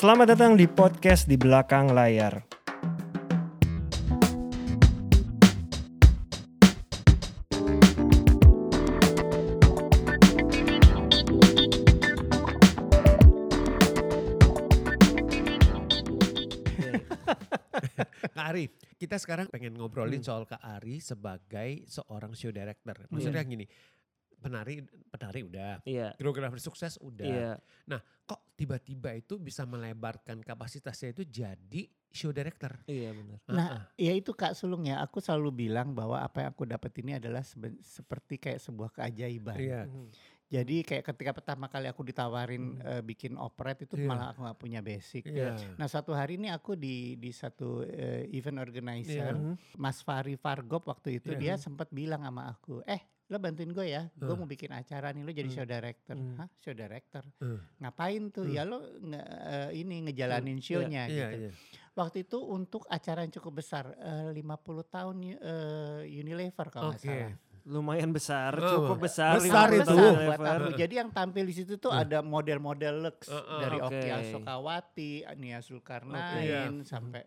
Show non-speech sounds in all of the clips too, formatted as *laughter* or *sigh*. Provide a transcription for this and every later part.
Selamat datang di podcast di belakang layar. Kak Ari, kita sekarang pengen ngobrolin Hmm. soal Kak Ari sebagai seorang show director. Maksudnya gini, penari penari udah, Iya. koreografer sukses udah. Iya. Nah, kok tiba-tiba itu bisa melebarkan kapasitasnya itu jadi show director? Iya benar. Nah, Ah, ah. ya itu Kak Sulung ya, aku selalu bilang bahwa apa yang aku dapat ini adalah seben- seperti kayak sebuah keajaiban. Iya. Jadi kayak ketika pertama kali aku ditawarin Hmm. eh, bikin operet itu Iya. malah aku nggak punya basic. Iya. Nah suatu hari ini aku di di satu eh, event organizer, Iya. Mas Fari Fargop waktu itu Iya. dia sempat bilang sama aku, eh lo bantuin gue ya, gue Hmm. mau bikin acara nih lo jadi Hmm. show director. Hmm. Hah show director? Hmm. Ngapain tuh? Hmm. Ya lo nge, eh, ini ngejalanin shownya Iya, gitu. iya. Waktu itu untuk acara yang cukup besar, eh, 50 tahun eh, Unilever kalau nggak Oke. salah. Lumayan besar, Oh, cukup besar. besar 50 itu. tahun buat aku. Jadi yang tampil di situ tuh Hmm. ada model-model lux Uh-uh. dari Oke. Oki Asokawati, Nia Zulkarnain Iya. sampai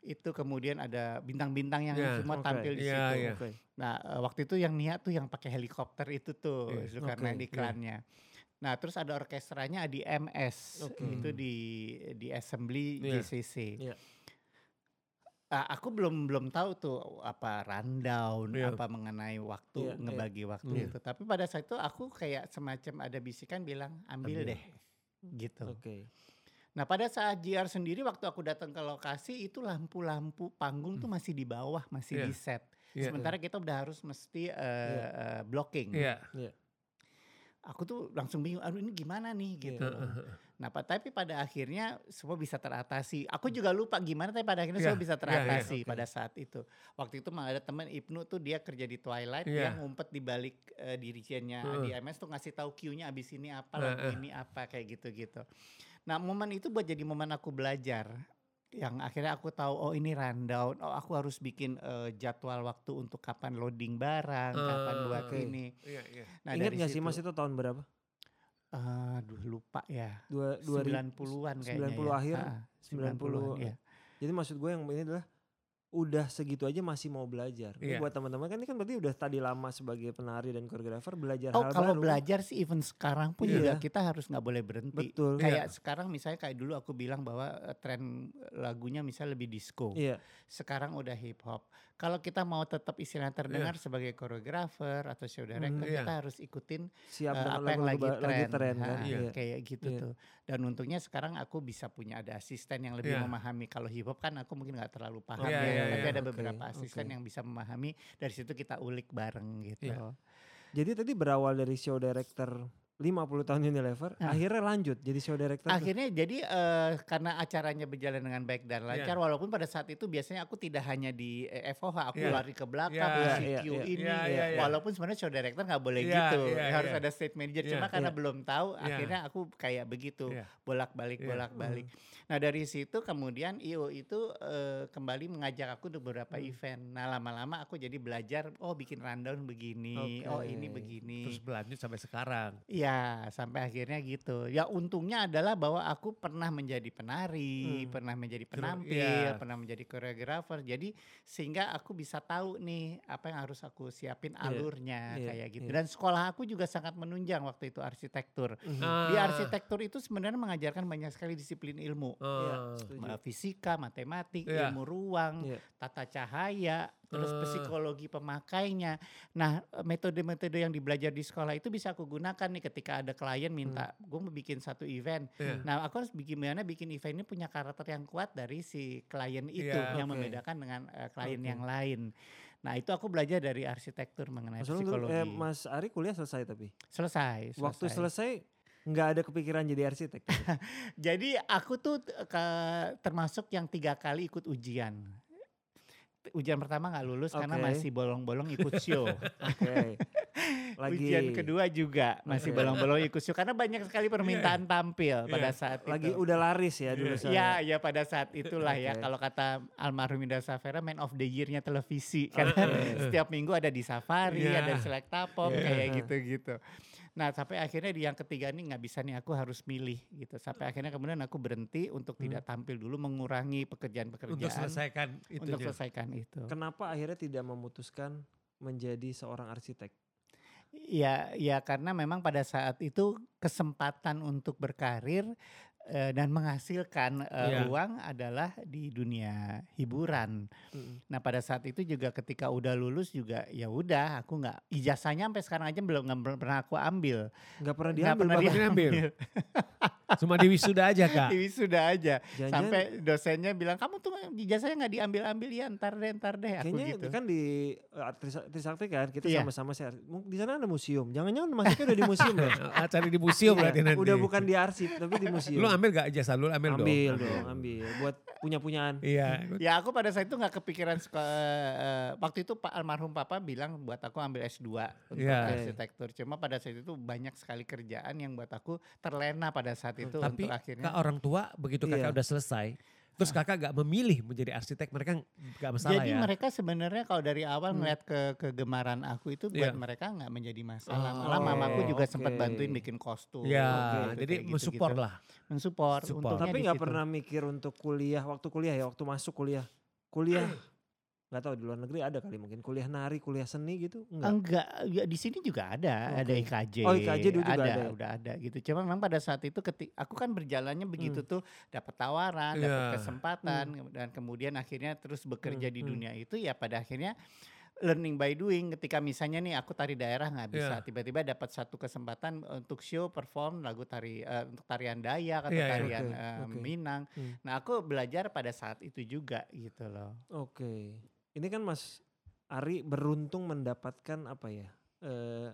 itu kemudian ada bintang-bintang yang Iya. semua Oke. tampil di Iya, situ. iya. Oke. Nah, eh, waktu itu yang Nia tuh yang pakai helikopter itu tuh Iya. Zulkarnain Oke. iklannya. Nah, terus ada orkestranya di MS, Oke. itu di di Assembly Iya. JCC. Iya. Ah, aku belum belum tahu tuh apa rundown Iya. apa mengenai waktu Iya, iya. ngebagi waktu Hmm. itu. Tapi pada saat itu aku kayak semacam ada bisikan bilang ambil, Ambil. deh gitu. Oke. Nah pada saat JR sendiri waktu aku datang ke lokasi itu lampu-lampu panggung tuh masih di bawah masih Iya. di set. Iya. Sementara kita udah harus mesti eh, Iya. eh, blocking. Iya. Aku tuh langsung bingung, aduh ini gimana nih gitu. Loh. Nah, tapi pada akhirnya semua bisa teratasi. Aku juga lupa gimana, tapi pada akhirnya Iya, semua bisa iya, iya, teratasi oke. pada saat itu. Waktu itu malah ada teman Ibnu tuh dia kerja di Twilight, Iya. dia ngumpet di balik uh, dirijennya Heeh. di MS tuh ngasih tahu cue-nya abis ini apa, Heeh. lagu ini apa kayak gitu-gitu. Nah, momen itu buat jadi momen aku belajar yang akhirnya aku tahu oh ini rundown, oh aku harus bikin uh, jadwal waktu untuk kapan loading barang, kapan Ah, buat oke. ini. Iya, iya. Nah, Ingat gak sih mas itu tahun berapa? Aduh lupa ya. Dua, dua 90-an kayaknya 90 ya. akhir, Ah, 90 ya. Jadi maksud gue yang ini adalah udah segitu aja masih mau belajar. Ini Iya. buat teman-teman kan ini kan berarti udah tadi lama sebagai penari dan koreografer belajar Oh hal kalau baru. belajar sih even sekarang pun Iya. juga kita harus nggak boleh berhenti. Betul. Kayak sekarang misalnya kayak dulu aku bilang bahwa eh, tren lagunya misalnya lebih disco. Iya. Sekarang udah hip hop. Kalau kita mau tetap istilahnya terdengar sebagai koreografer atau show director, iya. kita harus ikutin Siap dengan apa yang lagi tren. lagi tren kan. Ha, Iya. Kayak gitu Iya. tuh. Dan untungnya sekarang aku bisa punya ada asisten yang lebih Iya. memahami. Kalau hip hop kan aku mungkin nggak terlalu paham Iya, ya. iya, Tapi iya. ada Oke, beberapa asisten oke. yang bisa memahami. Dari situ kita ulik bareng gitu. Iya. Jadi tadi berawal dari show director 50 tahun Unilever, Ah. akhirnya lanjut jadi show director. tuh. Akhirnya jadi eh, karena acaranya berjalan dengan baik dan lancar, Iya. walaupun pada saat itu biasanya aku tidak hanya di eh, FOH, aku Iya. lari ke belakang, Iya, mesti iya, Q iya. ini, Iya, iya, iya. walaupun sebenarnya show director nggak boleh Iya, gitu, iya, harus iya. ada stage manager. Iya, Cuma karena iya. belum tahu, Iya. akhirnya aku kayak begitu, Iya. bolak-balik, Iya. bolak-balik. Nah dari situ kemudian IO itu eh, kembali mengajak aku untuk beberapa Hmm. event. Nah lama-lama aku jadi belajar, oh bikin rundown begini, oh ini begini. Terus berlanjut sampai sekarang. Iya, sampai akhirnya gitu. Ya untungnya adalah bahwa aku pernah menjadi penari, Hmm. pernah menjadi penampil, iya. pernah menjadi koreografer. Jadi sehingga aku bisa tahu nih apa yang harus aku siapin Iya, alurnya iya, kayak gitu. iya. Dan sekolah aku juga sangat menunjang waktu itu arsitektur. Mhm. Di Ah. arsitektur itu sebenarnya mengajarkan banyak sekali disiplin ilmu. Ah. Uh, Fisika, matematik, Iya. ilmu ruang, Iya. tata cahaya, terus Ah. psikologi pemakainya. Nah, eh, metode-metode yang dibelajar di sekolah itu bisa aku gunakan nih ketika ada klien minta, gue mau bikin satu event. Iya. Nah, aku harus gimana bikin event ini punya karakter yang kuat dari si klien itu Iya, yang oke. membedakan dengan eh, klien Oke. yang lain. Nah, itu aku belajar dari arsitektur mengenai psikologi. eh, Mas Ari kuliah selesai tapi. selesai, Waktu selesai nggak ada kepikiran jadi arsitek. *laughs* Jadi aku tuh ke- termasuk yang tiga kali ikut ujian. Ujian pertama nggak lulus karena Oke. masih bolong-bolong ikut show. *laughs* Oke. Lagi. Ujian kedua juga masih Oke. belum-belum ikut show karena banyak sekali permintaan tampil pada Iya. saat Lagi itu. udah laris ya dulu Iya. saya. Ya, ya pada saat itulah ya Oke. kalau kata almarhum Indra Safera man of the year-nya televisi karena setiap minggu ada di Safari, Iya. ada di Selecta Pop Iya. kayak gitu-gitu. Nah, sampai akhirnya di yang ketiga nih nggak bisa nih aku harus milih gitu. Sampai akhirnya kemudian aku berhenti untuk Hmm. tidak tampil dulu mengurangi pekerjaan-pekerjaan Untuk selesaikan itu. untuk selesaikan itu. Kenapa akhirnya tidak memutuskan menjadi seorang arsitek? Ya, ya karena memang pada saat itu kesempatan untuk berkarir eh, dan menghasilkan eh, Iya. uang adalah di dunia hiburan. Mm. Nah pada saat itu juga ketika udah lulus juga ya udah aku nggak ijazahnya sampai sekarang aja belum nggak pernah aku ambil. Nggak pernah Nggak diambil pernah Bapak. diambil. *laughs* Cuma di wisuda aja kak. Di wisuda aja. Jangan-jangan Sampai dosennya bilang kamu tuh ijazahnya nggak diambil-ambil ya ntar deh ntar deh aku Kayaknya gitu. kan di uh, Tris- Trisakti kan kita Iya. sama-sama share. Di sana ada museum. Jangan-jangan masuknya udah di museum ya? *laughs* Ah, Cari di museum Iya, berarti nanti. Udah bukan di arsip tapi di museum. Lu ambil gak ijazah lu ambil, ambil dong. dong, ambil buat punya-punyaan. Iya. Ya aku pada saat itu nggak kepikiran suka, eh, waktu itu Pak almarhum papa bilang buat aku ambil S2 untuk Iya. arsitektur. Cuma pada saat itu banyak sekali kerjaan yang buat aku terlena pada saat itu Tapi untuk akhirnya. kak orang tua begitu kakak Iya. udah selesai. Terus kakak gak memilih menjadi arsitek. Mereka gak masalah Jadi ya. mereka sebenarnya kalau dari awal Hmm. melihat ke kegemaran aku itu buat Iya. mereka nggak menjadi masalah. Oh, Malah mamaku juga sempat bantuin bikin kostum. Ya, gitu, jadi mensupport gitu-gitu. lah. Mensupport. Tapi situ. pernah mikir untuk kuliah waktu kuliah ya waktu masuk kuliah. Kuliah nggak tahu di luar negeri ada kali mungkin kuliah nari, kuliah seni gitu enggak. Enggak, ya di sini juga ada, ada Oke. IKJ. Oh, IKJ dulu juga ada, ada ya? udah ada gitu. Cuma memang pada saat itu ketik aku kan berjalannya begitu Hmm. tuh dapat tawaran, dapat Iya. kesempatan dan kemudian akhirnya terus bekerja Hmm, di hmm. dunia itu ya pada akhirnya learning by doing ketika misalnya nih aku tari daerah nggak bisa Iya. tiba-tiba dapat satu kesempatan untuk show perform lagu tari eh, untuk tarian Dayak atau Iya, iya. tarian Oke, eh, oke. Minang. Hmm. Nah, aku belajar pada saat itu juga gitu loh. Oke. Ini kan Mas Ari beruntung mendapatkan apa ya? eh,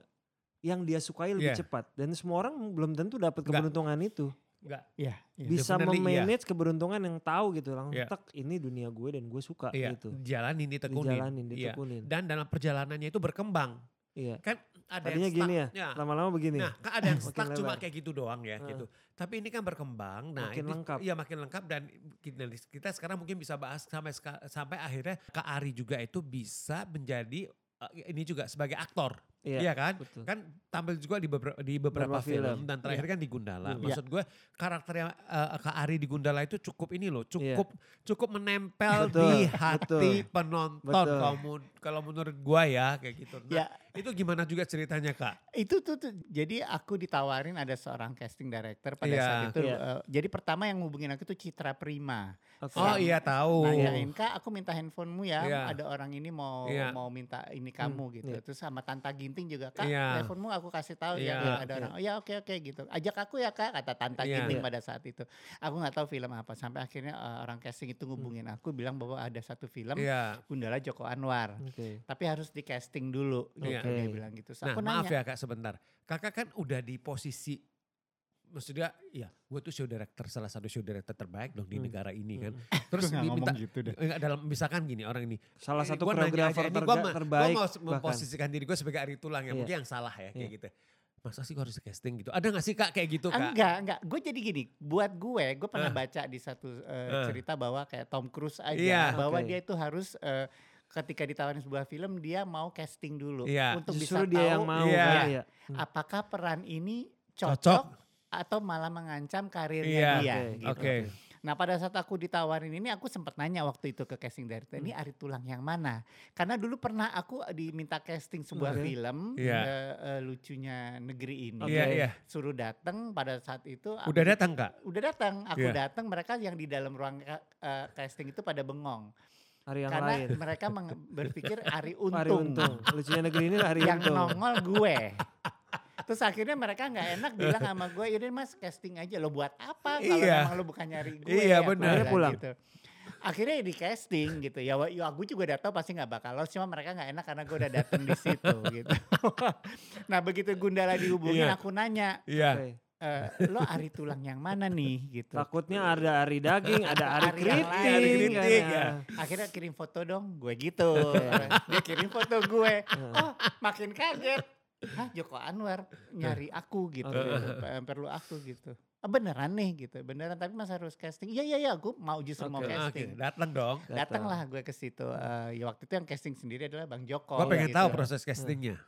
yang dia sukai lebih Iya. cepat dan semua orang belum tentu dapat Nggak. keberuntungan itu. Enggak. Iya, iya. Bisa Definitely iya. memanage keberuntungan yang tahu gitu langsung Iya. tek ini dunia gue dan gue suka Iya. gitu. Jalanin ditekunin. Dijalanin, Iya. ditekunin. Dan dalam perjalanannya itu berkembang. Iya. Kan ada Tadinya yang stuck. gini ya, Lama-lama begini. Nah, kan ada yang *laughs* stuck cuma kayak gitu doang ya Heeh. gitu. Tapi ini kan berkembang. Nah, Makin itu- lengkap. Iya, makin lengkap dan kita, kita sekarang mungkin bisa bahas sampai sampai akhirnya Kak Ari juga itu bisa menjadi eh, ini juga sebagai aktor. Iya Iya, kan? betul. Kan tampil juga di beberapa di beberapa Beberapa film, film. dan terakhir kan di Gundala. Iya. Maksud gue karakternya eh, Kak Ari di Gundala itu cukup ini loh, Iya. cukup cukup menempel Betul, di hati betul. penonton. Betul. Kalau kalau menurut gua ya kayak gitu. Nah, Ya, itu gimana juga ceritanya Kak? itu tuh, tuh jadi aku ditawarin ada seorang casting director pada Iya. saat itu Iya. eh, jadi pertama yang ngubungin aku tuh Citra Prima Oke. Oh iya tahu. nanyain kak aku minta handphonemu ya Iya. ada orang ini mau Iya. mau minta ini kamu gitu iya. terus sama Tanta Ginting juga kak Iya. handphonemu aku kasih tahu Iya. ya Iya, ada iya. orang oh ya oke oke gitu ajak aku ya kak kata Tanta Iya. Ginting Iya. pada saat itu aku nggak tahu film apa sampai akhirnya eh, orang casting itu ngubungin aku bilang bahwa ada satu film Iya. Gundala Joko Anwar Oke. tapi harus di casting dulu gitu Iya. dia bilang gitu Terus Nah aku maaf nanya ya kak sebentar. Kakak kan udah di posisi, maksudnya ya gue tuh show director salah satu show director terbaik dong di Hmm. negara ini kan. Hmm. *laughs* Terus diminta, ngomong gitu deh enggak dalam misalkan gini orang ini. Salah satu gua koreografer aja, ini terga- gua ma- terbaik Gua mau bahkan. memposisikan diri gue sebagai Ari Tulang ya, Iya. mungkin yang salah ya kayak Iya. gitu. Masa sih gue harus casting gitu? Ada gak sih kak kayak gitu kak? Enggak, enggak. Gue jadi gini, buat gue, gue pernah Eh. baca di satu eh, Eh. cerita bahwa kayak Tom Cruise aja, Iya. bahwa Oke. dia itu harus eh, ketika ditawarin sebuah film dia mau casting dulu Iya. untuk Justru bisa dia tahu yang mau kali ya. Hmm. apakah peran ini Cocok. cocok, atau malah mengancam karirnya Iya. dia. Oke, gitu. Oke. Nah pada saat aku ditawarin ini aku sempat nanya waktu itu ke casting director ini Hmm. Ari Tulang yang mana? Karena dulu pernah aku diminta casting sebuah Oke. film Iya. eh, eh, lucunya negeri ini. Iya Oke. iya. Suruh datang pada saat itu. aku Udah datang kak? Udah datang. Aku Iya. datang mereka yang di dalam ruang eh, casting itu pada bengong. Hari yang Karena lain. mereka berpikir Ari Untung. Hari untung. Lucunya negeri ini hari yang untung. nongol gue. *laughs* Terus akhirnya mereka nggak enak bilang sama gue, yaudah mas casting aja lo buat apa kalau Iya. memang lo bukan nyari gue. Iya, bilang Akhirnya pulang. Gitu. Akhirnya di casting gitu ya, ya aku juga udah tahu pasti nggak bakal lolos, cuma mereka nggak enak karena gue udah datang di situ gitu. *laughs* nah begitu Gundala dihubungin, Iya. aku nanya, Iya. Oke. "Eh, lo Ari Tulang yang mana nih gitu. Takutnya ada hari daging, ada yang lain, keriting. hari kan keriting, ya. ya. Akhirnya kirim foto dong, gue gitu. Dia kirim foto gue, oh makin kaget. Hah Joko Anwar nyari aku gitu, Heeh. gitu, pe- perlu aku gitu. "Ah, beneran nih gitu, beneran tapi mas harus casting. Iya iya iya, gue mau justru mau Oke. Oke, casting. datang dong. Datanglah gue ke situ. Eh, ya waktu itu yang casting sendiri adalah Bang Joko. Gue pengen gitu. tahu proses castingnya.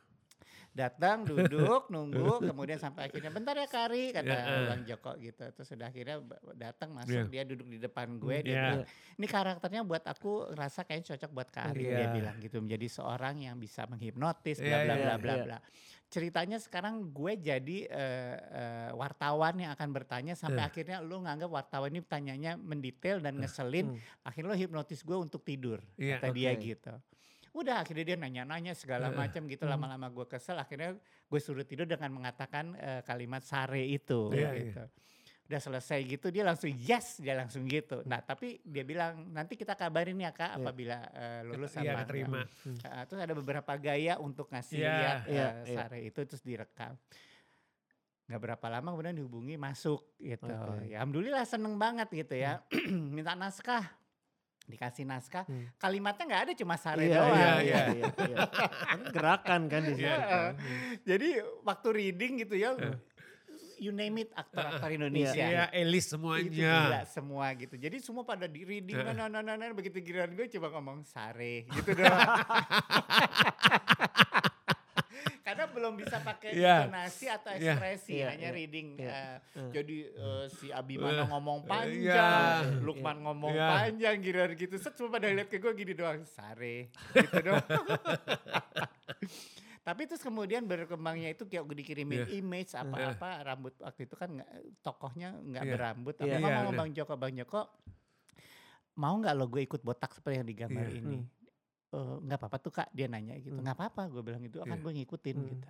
Datang, *laughs* duduk, nunggu, kemudian sampai akhirnya bentar ya Kari kata Ya, eh. Bang Joko gitu. Terus sudah akhirnya datang masuk, Iya. dia duduk di depan gue, dia Iya. bilang, ini karakternya buat aku ngerasa kayaknya cocok buat Kari dia Iya. bilang gitu, menjadi seorang yang bisa menghipnotis, bla Iya, bla bla bla bla. Ceritanya sekarang gue jadi eh, eh, wartawan yang akan bertanya sampai Eh. akhirnya lu nganggap wartawan ini tanyanya mendetail dan ngeselin, Hmm. akhirnya lo hipnotis gue untuk tidur Iya, kata dia oke. gitu. Udah akhirnya dia nanya-nanya segala macam gitu Hmm. lama-lama gue kesel akhirnya gue suruh tidur dengan mengatakan eh, kalimat sare itu Iya, gitu. Udah selesai gitu dia langsung yes dia langsung gitu. Nah tapi dia bilang nanti kita kabarin ya kak Iya. apabila eh, lulus Iya, sama keterima. Uh, terus ada beberapa gaya untuk ngasih Iya. lihat uh, Iya, iya. sare itu terus direkam. Nggak berapa lama kemudian dihubungi masuk gitu. Oke. Ya alhamdulillah seneng banget gitu ya. *clears throat* Minta naskah. Dikasih naskah. Hmm. Kalimatnya nggak ada cuma sare Iya, doang. iya, *laughs* iya, iya, iya. Kan Gerakan kan di situ. Iya. kan. Jadi waktu reading gitu ya. You name it aktor-aktor Indonesia. Iya, Elis Itu semuanya. gila semua gitu. Jadi semua pada di reading, Heeh. nah, nah, nah, nah, begitu giliran gue coba ngomong sare gitu doang. *laughs* Karena belum bisa pakai *laughs* Iya. intonasi atau Iya. ekspresi, Iya, hanya iya, reading. iya. eh, Eh. Jadi eh, si Abimana Eh, ngomong iya. panjang, Lukman ngomong Iya. panjang, giliran gitu. Set semua pada lihat ke gue gini doang, sare gitu doang. *laughs* Tapi terus kemudian berkembangnya itu kayak gue dikirimin Iya. image apa-apa rambut waktu itu kan nggak tokohnya nggak Iya. berambut. Iya. Apa Iya, ngomong iya. Bang Joko, Bang Joko mau nggak lo gue ikut botak seperti yang digambar Iya. ini? "Eh, nggak apa-apa tuh kak dia nanya gitu Hmm. nggak apa-apa gue bilang itu akan Iya. gue ngikutin Hmm. gitu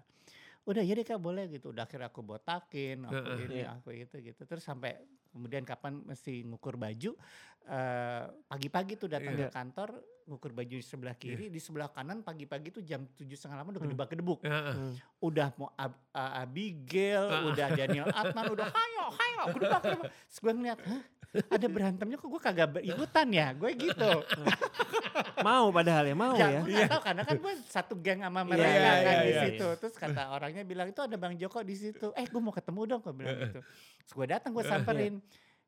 udah ya deh kak boleh gitu udah akhirnya aku botakin aku Heeh. ini Iya. aku itu gitu terus sampai kemudian kapan mesti ngukur baju eh, pagi-pagi tuh datang Iya. ke kantor ngukur baju di sebelah kiri di sebelah kanan pagi-pagi tuh jam tujuh setengah delapan udah Hmm. kedebak-kedebuk Heeh. Hmm. udah mau Ab- A- Abigail, Ah. udah Daniel Atman, udah hayo, hayo, gedebak, gedebak. Terus gue ngeliat, hah ada berantemnya kok gue kagak ikutan ya, gue gitu. *laughs* Mau padahal ya, mau ya, ya. gue gak tau karena kan gue satu geng sama Iya, mereka iya, kan iya, di iya. situ. Terus kata orangnya bilang itu ada Bang Joko di situ. Eh gue mau ketemu dong, gue bilang gitu. Terus gue datang, gue samperin.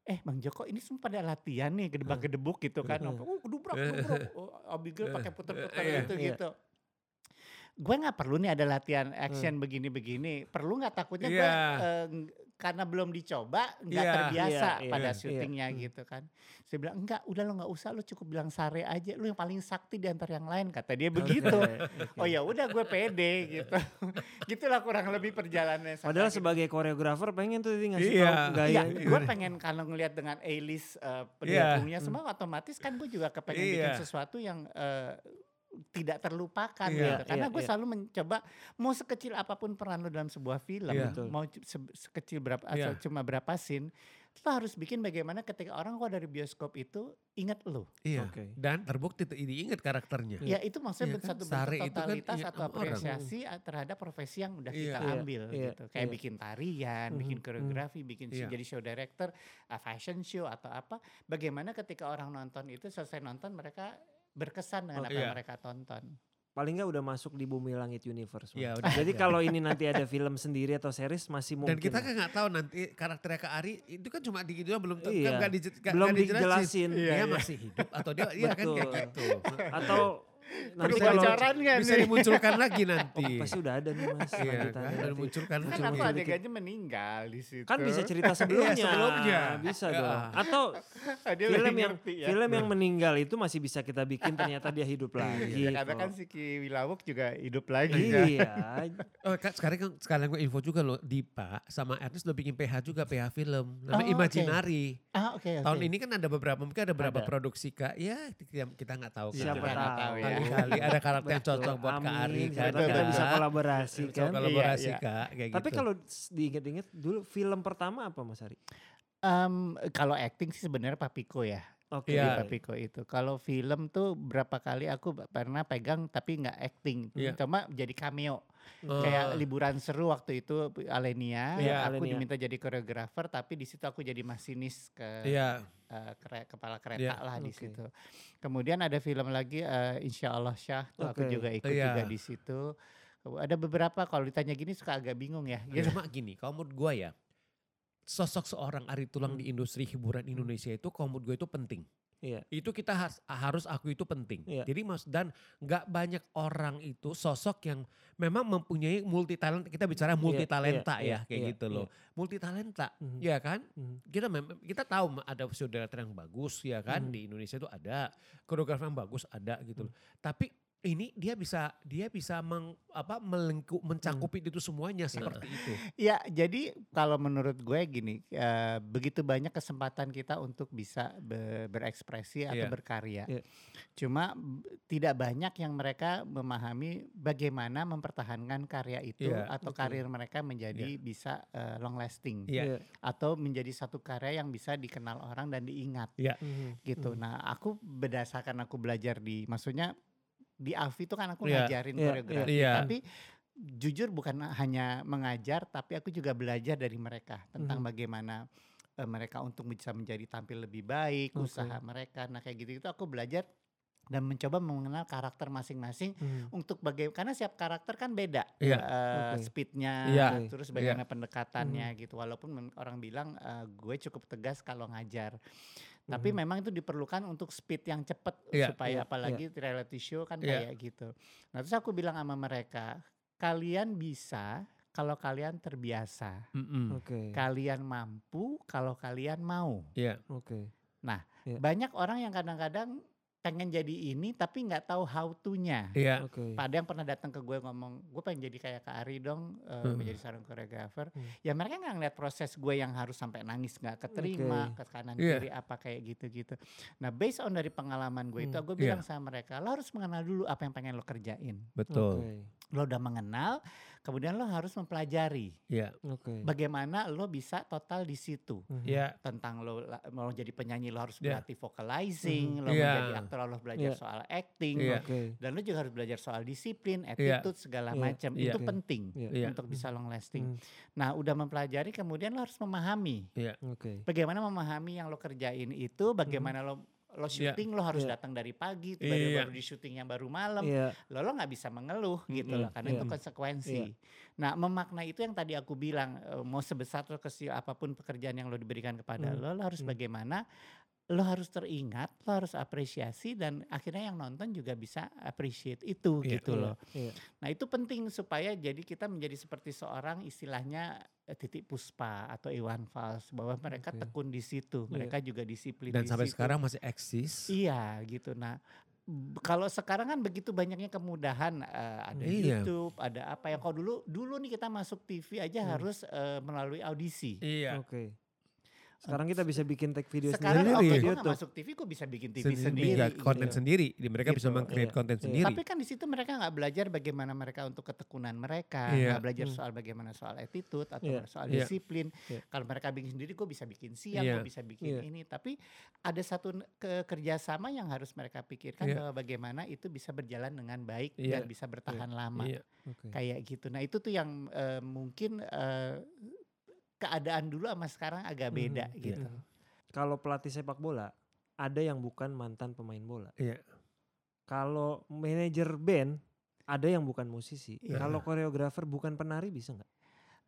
Eh Bang Joko ini semua pada latihan nih gedebak gedebuk gitu kan. Hmm. Oh gedubrak gedubrak. *laughs* Oh, Abigail pakai puter-puter Iya, gitu iya. gitu. Gue nggak perlu nih ada latihan action begini-begini. Perlu nggak takutnya gue Iya. Eh, karena belum dicoba nggak Iya, terbiasa iya, iya, pada iya. syutingnya Hmm. gitu kan. Saya bilang enggak, udah lo nggak usah, lo cukup bilang sare aja, lo yang paling sakti di antara yang lain kata dia begitu. Oke. Oh ya udah gue pede gitu. *laughs* Gitulah kurang lebih perjalanannya. Padahal akhirnya- sebagai koreografer pengen tuh tadi ngasih Iya. tahu gaya. Iya, Iya. gue pengen kalau ngelihat dengan A-list uh, pendukungnya semua otomatis kan gue juga kepengen bikin Iya. sesuatu yang eh, tidak terlupakan Iya, gitu. Karena iya, gue iya. selalu mencoba mau sekecil apa pun peran lo dalam sebuah film, Iya. Betul. mau se- sekecil berapa Iya. atau cuma berapa scene, lo harus bikin bagaimana ketika orang kok dari bioskop itu ingat lo. Iya. Oke. Dan terbukti tuh diingat karakternya. Ya itu maksudnya Iya kan, satu bentuk itu kan totalitas ingat atau orang. apresiasi a- terhadap profesi yang udah Iya. kita Iya, ambil iya, gitu. Kayak iya. bikin tarian, bikin Mhm, koreografi, bikin Iya. jadi show director, uh, fashion show atau apa. Bagaimana ketika orang nonton itu selesai nonton mereka berkesan dengan Oh, apa yang iya. mereka tonton. Paling nggak udah masuk di Bumi Langit Universe. Iya, udah Jadi ada. kalau ini nanti ada film sendiri atau series masih mungkin. Dan kita kan nggak tahu nanti karakternya Kak Ari itu kan cuma di doang belum Iya. kan nggak dije- nggak- belum nggak dijelasin. dijelasin. Iya, dia iya. masih hidup atau dia iya kan kayak gitu. Atau nanti kalau nggak Bisa nih? dimunculkan lagi Oh, nanti. pasti udah ada nih mas. Iya kan, nanti. dimunculkan Kan aku dikit. adegannya meninggal di situ. Kan bisa cerita sebelumnya. sebelumnya. Bisa Ya. dong. Atau *laughs* dia film yang ngerti ya. film yang meninggal itu masih bisa kita bikin ternyata dia hidup lagi. Ya, karena kan kok. si Ki Wilawuk juga hidup lagi kan. Iya. *laughs* Oh, Kak, sekarang kan sekalian gue info juga loh, Dipa sama Ernest udah bikin PH juga, PH film. Namanya Oh. Imaginary. Ah oke oke. Tahun ini kan ada beberapa, mungkin ada beberapa Ada. produksi Kak. Ya kita, kita nggak tahu. kan. Siapa tahu ya. Kali-kali ada karakter yang cocok buat Kak Ari kan. Kita bisa kolaborasi Bisa kan. kolaborasi Iya, iya. Kak, kayak Tapi gitu. kalau diinget-inget dulu film pertama apa Mas Ari? Em, kalau acting sih sebenarnya Papiko ya. Oke. Di Iya. Papiko itu. Kalau film tuh berapa kali aku pernah pegang tapi nggak acting. Iya. Cuma jadi cameo. Kayak liburan seru waktu itu Alenia. Iya, aku Alenia. diminta jadi koreografer tapi di situ aku jadi masinis ke Iya, eh, kere- kepala kereta Iya, lah di oke. situ. Kemudian ada film lagi eh, Insya Allah Syah tuh aku Oke. juga ikut Iya. juga di situ. Ada beberapa kalau ditanya gini suka agak bingung ya. Ya, Gitu. Cuma gini, kalau menurut gue ya, sosok seorang Ari Tulang Hmm. di industri hiburan Indonesia itu kalau menurut gue itu penting. Iya. Itu kita harus harus aku itu penting. Iya. Jadi mas dan nggak banyak orang itu sosok yang memang mempunyai multi talent. Kita bicara multi talenta iya, ya kayak iya, gitu loh. Multi talenta, Mhm. ya kan? Mhm. Kita mem- kita tahu ada saudara yang bagus ya kan Mhm. di Indonesia itu ada koreografer yang bagus ada gitu loh. Tapi ini dia bisa dia bisa meng, apa melengkup mencakupi itu semuanya seperti itu. Ya, jadi kalau menurut gue gini, eh, begitu banyak kesempatan kita untuk bisa be- berekspresi atau Iya. berkarya. Iya. Cuma b- tidak banyak yang mereka memahami bagaimana mempertahankan karya itu Iya, atau betul. karir mereka menjadi bisa eh, long lasting Iya. Iya. atau menjadi satu karya yang bisa dikenal orang dan diingat Mhm. gitu. Mhm. Nah, aku berdasarkan aku belajar di maksudnya di AFI itu kan aku Iya, ngajarin iya, koreografi, iya. tapi jujur bukan hanya mengajar tapi aku juga belajar dari mereka tentang Mhm. bagaimana eh, mereka untuk bisa menjadi tampil lebih baik, Oke. usaha mereka. Nah, kayak gitu itu aku belajar dan mencoba mengenal karakter masing-masing Mhm. untuk bagaimana karena setiap karakter kan beda Iya. eh, Oke. speednya Iya. Oke. terus bagaimana pendekatannya gitu walaupun orang bilang eh, gue cukup tegas kalau ngajar tapi Mhm. memang itu diperlukan untuk speed yang cepat Iya, supaya iya, apalagi reality show kan Iya. kayak gitu nah terus aku bilang sama mereka kalian bisa kalau kalian terbiasa Mm-mm. Oke. kalian mampu kalau kalian mau Iya. Oke. Iya. banyak orang yang kadang-kadang pengen jadi ini tapi nggak tahu how to-nya Iya. Oke. Ada yang pernah datang ke gue ngomong, gue pengen jadi kayak Kak Ari dong, eh, Hmm. menjadi seorang koreografer. Hmm. Ya mereka nggak ngeliat proses gue yang harus sampai nangis nggak keterima, ke kanan Iya. kiri apa kayak gitu-gitu. Nah based on dari pengalaman gue itu, Hmm. gue Iya. bilang sama mereka, lo harus mengenal dulu apa yang pengen lo kerjain. Betul. Oke. Lo udah mengenal, kemudian lo harus mempelajari Iya. Oke. bagaimana lo bisa total di situ. Mhm. Iya. Tentang lo mau jadi penyanyi lo harus Iya. berlatih vocalizing, lo Iya. menjadi aktor lo harus belajar Iya. soal acting, Iya. Oke. dan lu juga harus belajar soal disiplin, attitude segala Iya. macam. Iya. Itu Iya. penting Iya. Iya. untuk bisa long lasting. Hmm. Nah, udah mempelajari kemudian lo harus memahami Oke. bagaimana memahami yang lo kerjain itu, bagaimana lo lo Iya. syuting lo harus Iya. datang dari pagi, Iya. baru baru di syuting yang baru malam. Iya. Lo lo nggak bisa mengeluh gitu Mm-mm. loh karena Iya. itu konsekuensi. Nah, memaknai itu yang tadi aku bilang eh, mau sebesar atau kecil apa pun pekerjaan yang lo diberikan kepada Hmm. lo, lo harus Hmm. bagaimana lo harus teringat, lo harus apresiasi dan akhirnya yang nonton juga bisa appreciate itu Iya, gitu iya, loh. iya. Nah itu penting supaya jadi kita menjadi seperti seorang istilahnya titik puspa atau Iwan Fals bahwa mereka Oke. tekun di situ, Iya. mereka juga disiplin Dan di sampai situ. sekarang masih eksis. Iya gitu. Nah kalau sekarang kan begitu banyaknya kemudahan eh, ada Iya. YouTube, ada apa yang kalau dulu dulu nih kita masuk TV aja Hmm. harus eh, melalui audisi. Iya. Oke. Sekarang kita bisa bikin tag video Sekarang sendiri oke di gue masuk TV, gue bisa bikin TV Sendiri, sendiri. bikin konten gitu. sendiri. Di- Mereka bisa Gitu. meng-create Iya, konten iya. sendiri. Tapi kan di situ mereka nggak belajar bagaimana mereka untuk ketekunan mereka, Iya. nggak belajar Hmm. soal bagaimana soal attitude atau Iya. soal Iya. disiplin. Iya. Kalau mereka bikin sendiri, gue bisa bikin siang, Iya. gue bisa bikin Iya. ini. Tapi ada satu ke kerjasama yang harus mereka pikirkan Iya. bahwa bagaimana itu bisa berjalan dengan baik Iya. dan bisa bertahan lama. Iya. Oke. Kayak gitu. Nah itu tuh yang eh, mungkin eh, keadaan dulu sama sekarang agak Mhm. beda Iya. gitu. Kalau pelatih sepak bola ada yang bukan mantan pemain bola. Iya. Kalau manajer band ada yang bukan musisi. Iya. Kalau koreografer bukan penari bisa nggak?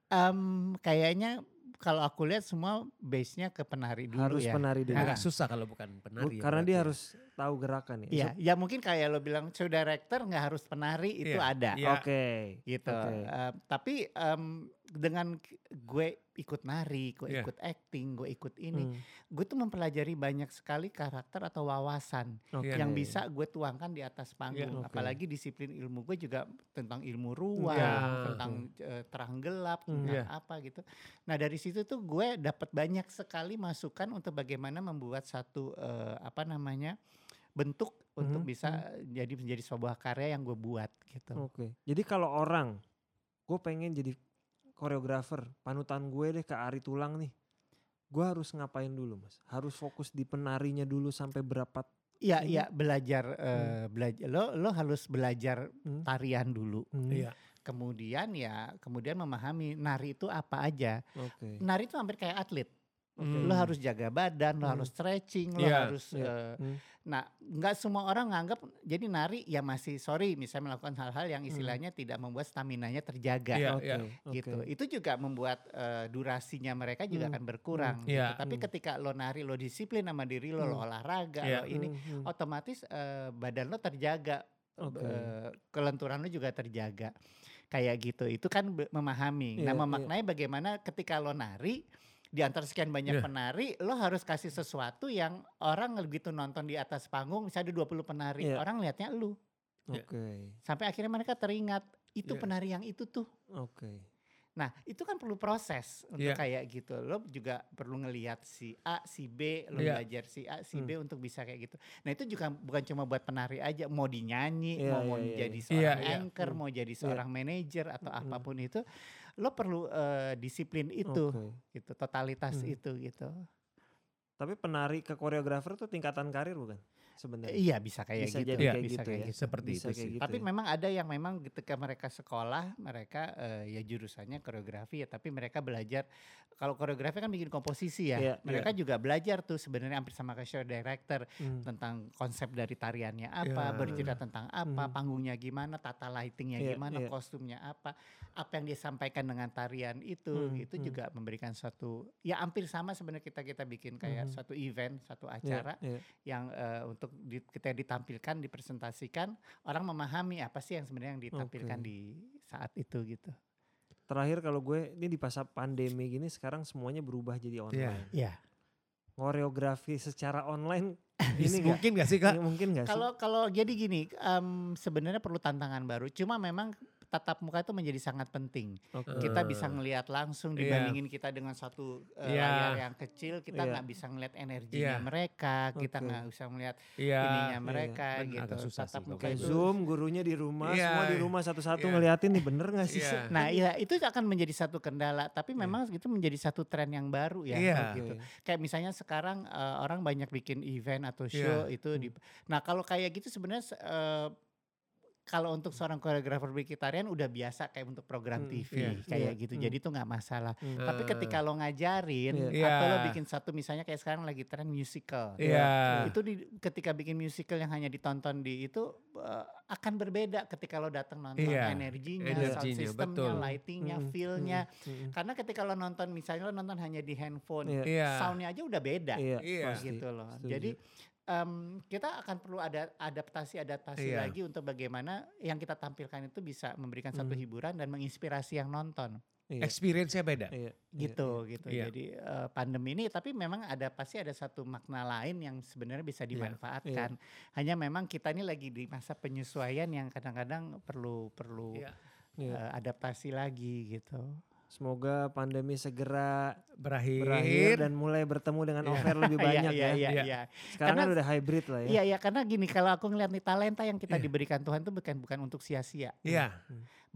Em, kayaknya kalau aku lihat semua base-nya ke penari dulu Harus ya. penari dulu. Agak susah kalau bukan Bu- penari. ya karena dia ya. harus tahu gerakan ya. Iya, ya mungkin kayak lo bilang show director nggak harus penari itu Iya, ada. iya. Oke. gitu. Oke. Eh, tapi em, dengan gue ikut nari, gue Iya. ikut acting, gue ikut ini, Hmm, gue tuh mempelajari banyak sekali karakter atau wawasan oke. Iya. yang bisa gue tuangkan di atas panggung. Oke. Apalagi disiplin ilmu gue juga tentang ilmu ruang, Iya. tentang eh, terang gelap, Hmm. tentang Iya. apa gitu. Nah dari situ tuh gue dapat banyak sekali masukan untuk bagaimana membuat satu eh, apa namanya bentuk untuk Mhm, bisa jadi menjadi sebuah karya yang gue buat gitu. Oke. Jadi kalau orang gue pengen jadi koreografer, panutan gue deh ke Ari Tulang nih. Gue harus ngapain dulu, Mas? Harus fokus di penarinya dulu sampai berapa Iya, iya belajar eh, belajar lo lo harus belajar Hmm. tarian dulu. Hmm, Iya. Kemudian ya kemudian memahami nari itu apa aja. Oke. Nari itu hampir kayak atlet. Oke. Lo harus jaga badan, lo Hmm. harus stretching, lo Iya, harus iya. eh, Hmm. Nah, nggak semua orang nganggap jadi nari ya masih sorry misalnya melakukan hal-hal yang Hmm. istilahnya tidak membuat stamina-nya terjaga Iya, Oke, iya. gitu. Itu juga membuat eh, durasinya mereka juga Hmm, akan berkurang. hmm. gitu. Iya. Tapi Hmm. ketika lo nari, lo disiplin sama diri lo, lo Hmm. olahraga, Iya. lo ini Hmm, hmm. otomatis eh, badan lo terjaga, eh, kelenturan lo juga terjaga. Kayak gitu. Itu kan memahami. Iya, nah, memaknai bagaimana ketika lo nari di antara sekian banyak Iya. penari, lo harus kasih sesuatu yang orang begitu nonton di atas panggung, misalnya ada 20 penari, Iya. orang lihatnya lu. Iya. Oke. Sampai akhirnya mereka teringat, itu Iya. penari yang itu tuh. Oke. Nah, itu kan perlu proses untuk Iya. kayak gitu. Lo juga perlu ngelihat si A, si B, lo Iya. belajar si A, si Hmm. B untuk bisa kayak gitu. Nah, itu juga bukan cuma buat penari aja, mau dinyanyi, Iya, mau mau iya, iya, jadi iya. seorang iya. anchor, Hmm. mau jadi seorang manajer atau Hmm. apa pun itu, lo perlu eh, disiplin itu, Oke. gitu, totalitas Hmm. itu gitu. Tapi penari ke koreografer tuh tingkatan karir bukan? Sebenarnya. Iya bisa kayak Bisa gitu, jadi Iya, kayak bisa gitu kayak ya. gitu. Seperti Bisa itu kayak sih. gitu Tapi ya. memang ada yang memang ketika mereka sekolah, mereka eh, ya jurusannya koreografi ya, tapi mereka belajar kalau koreografi kan bikin komposisi ya. Iya, mereka juga belajar tuh sebenarnya hampir sama kayak show director Hmm. tentang konsep dari tariannya apa, Iya. bercerita tentang apa, Hmm. panggungnya gimana, tata lightingnya Iya, gimana, iya. kostumnya apa, apa yang dia sampaikan dengan tarian itu, Hmm, itu hmm. juga memberikan suatu ya hampir sama sebenarnya kita kita bikin kayak Hmm. suatu event, satu Iya, acara iya. yang eh, untuk di, kita ditampilkan, dipresentasikan, orang memahami apa sih yang sebenarnya yang ditampilkan Oke. di saat itu gitu. Terakhir kalau gue ini di masa pandemi gini sekarang semuanya berubah jadi online. Iya. Koreografi secara online *laughs* Ini mungkin gak sih kak? Ini mungkin gak sih? Kalau kalau jadi gini, em, sebenarnya perlu tantangan baru. Cuma memang tatap muka itu menjadi sangat penting. Oke. Kita bisa ngelihat langsung iya. dibandingin kita dengan satu eh, Iya. layar yang kecil, kita Iya. nggak bisa ngelihat energinya Iya. mereka, kita nggak bisa ngelihat Iya. ininya mereka Ben- gitu. agak susah tatap sih muka itu. Zoom, gurunya di rumah, Iya. semua di rumah satu-satu Iya. ngeliatin nih bener gak sih? Iya. *laughs* Nah, iya itu akan menjadi satu kendala, tapi memang itu menjadi satu tren yang baru ya Iya. gitu. Oke. Kayak misalnya sekarang eh, orang banyak bikin event atau Iya. show itu di Nah, kalau kayak gitu sebenarnya se- eh, kalau untuk seorang koreografer vegetarian udah biasa kayak untuk program Hmm, TV iya, kayak iya, gitu. hmm. Jadi itu nggak masalah. Hmm. Tapi ketika lo ngajarin Iya. atau lo Iya. bikin satu misalnya kayak sekarang lagi tren musical. Iya. Itu di, ketika bikin musical yang hanya ditonton di itu eh, akan berbeda ketika lo datang nonton Iya, energinya, sound energinya, systemnya, betul. lightingnya, Hmm, feel-nya. hmm, hmm, Karena ketika lo nonton misalnya lo nonton hanya di handphone. Iya. soundnya aja udah beda Iya, Iya. pasti. gitu loh. Setuju. Jadi em, kita akan perlu ada adaptasi-adaptasi Iya. lagi untuk bagaimana yang kita tampilkan itu bisa memberikan satu Hmm. hiburan dan menginspirasi yang nonton Iya, Experience-nya beda. iya, iya, gitu gitu. Iya. Jadi eh, pandemi ini tapi memang ada pasti ada satu makna lain yang sebenarnya bisa Iya, dimanfaatkan. Hanya memang kita ini lagi di masa penyesuaian yang kadang-kadang perlu perlu Iya. iya. eh, adaptasi lagi gitu. Semoga pandemi segera Berakhir. berakhir dan mulai bertemu dengan Iya. offer lebih *laughs* banyak Iya, ya. iya, Iya. iya. Sekarang kan Karena- udah hybrid lah ya. Iya, iya karena gini kalau aku ngeliat nih talenta yang kita Iya. diberikan Tuhan itu bukan bukan untuk sia-sia. Iya.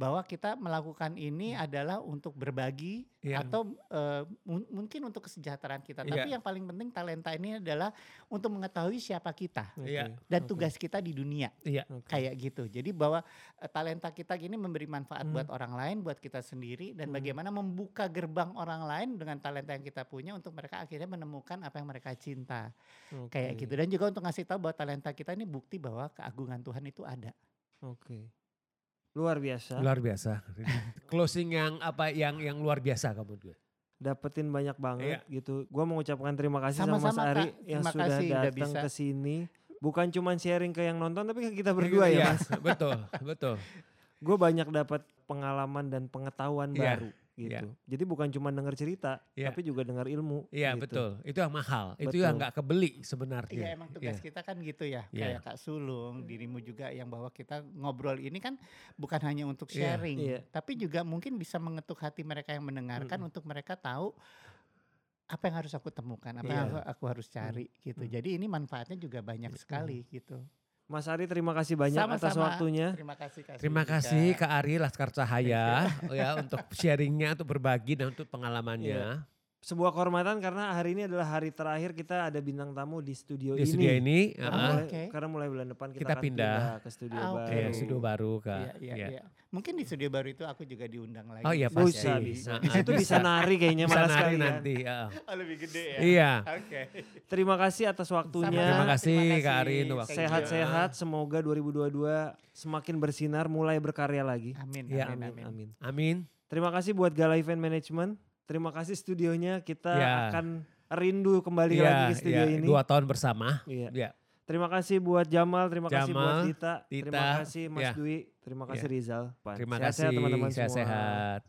Bahwa kita melakukan ini adalah untuk berbagi Iya. atau mun- mungkin untuk kesejahteraan kita. Tapi Iya. yang paling penting talenta ini adalah untuk mengetahui siapa kita Oke, Iya. dan oke, tugas kita di dunia Iya. oke. kayak gitu. Jadi bahwa eh, talenta kita gini memberi manfaat Hmm. buat orang lain, buat kita sendiri dan Hmm. bagaimana membuka gerbang orang lain dengan talenta yang kita punya untuk mereka akhirnya menemukan apa yang mereka cinta. Oke, Kayak gitu dan juga untuk ngasih tahu bahwa talenta kita ini bukti bahwa keagungan Tuhan itu ada. Oke. Luar biasa. Luar biasa. *laughs* Closing yang apa yang yang luar biasa kamu gue. dapetin banyak banget gitu. Gua mau ucapkan terima kasih sama, Mas Sama-sama, Ari Kak. yang Terima sudah datang ke sini. Bukan cuma sharing ke yang nonton tapi ke kita berdua ya, Iya, Mas. Betul, betul. Gue banyak dapat pengalaman dan pengetahuan Iya, baru gitu. iya. Jadi bukan cuma denger cerita, Iya. tapi juga dengar ilmu. Iya, gitu. betul. Itu yang mahal. Itu Betul. yang nggak kebeli sebenarnya. Iya emang tugas Iya. kita kan gitu ya Iya. kayak Kak Sulung dirimu juga yang bahwa kita ngobrol ini kan bukan hanya untuk Iya. sharing Iya. tapi juga mungkin bisa mengetuk hati mereka yang mendengarkan Mm-mm. untuk mereka tahu apa yang harus aku temukan apa yang Iya. aku, aku harus cari gitu Mm. jadi ini manfaatnya juga banyak sekali gitu Mas Ari terima kasih banyak atas Sama-sama. waktunya. terima kasih Kak Terima kasih. Kak Ari Laskar Cahaya ya untuk sharingnya, untuk berbagi dan untuk pengalamannya. Iya. Sebuah kehormatan karena hari ini adalah hari terakhir kita ada bintang tamu di studio Di ini. studio ini, Karena, uh-uh. mulai, Oke. karena mulai bulan depan kita, Kita akan pindah. ke studio Ah, oke. baru. Iya, studio baru kak. Iya, iya, Iya. iya. Mungkin di studio baru itu aku juga diundang lagi. Oh iya Bisa pasti. Bisa, bisa. Di situ bisa nari kayaknya Bisa malah nari sekali ya. nanti. uh-uh. Oh, lebih gede ya. Iya. Oke. Terima kasih atas waktunya. Terima kasih, Terima Kak kasih. Arin untuk Thank waktunya. Sehat-sehat, semoga 2022 semakin bersinar, mulai berkarya lagi. Amin, Iya. amin, Amin, amin. amin. Amin. Terima kasih buat Gala Event Management. Terima kasih studionya. Kita Ya. akan rindu kembali Iya, lagi ke studio iya, ini. Dua tahun bersama. Iya. Iya. Terima kasih buat Jamal, terima kasih buat Jamal, Dita, terima Dita, kasih Mas ya. Dwi, terima kasih Rizal. Pan. Terima Sehat-sehat kasih. teman-teman semua. Sehat-sehat.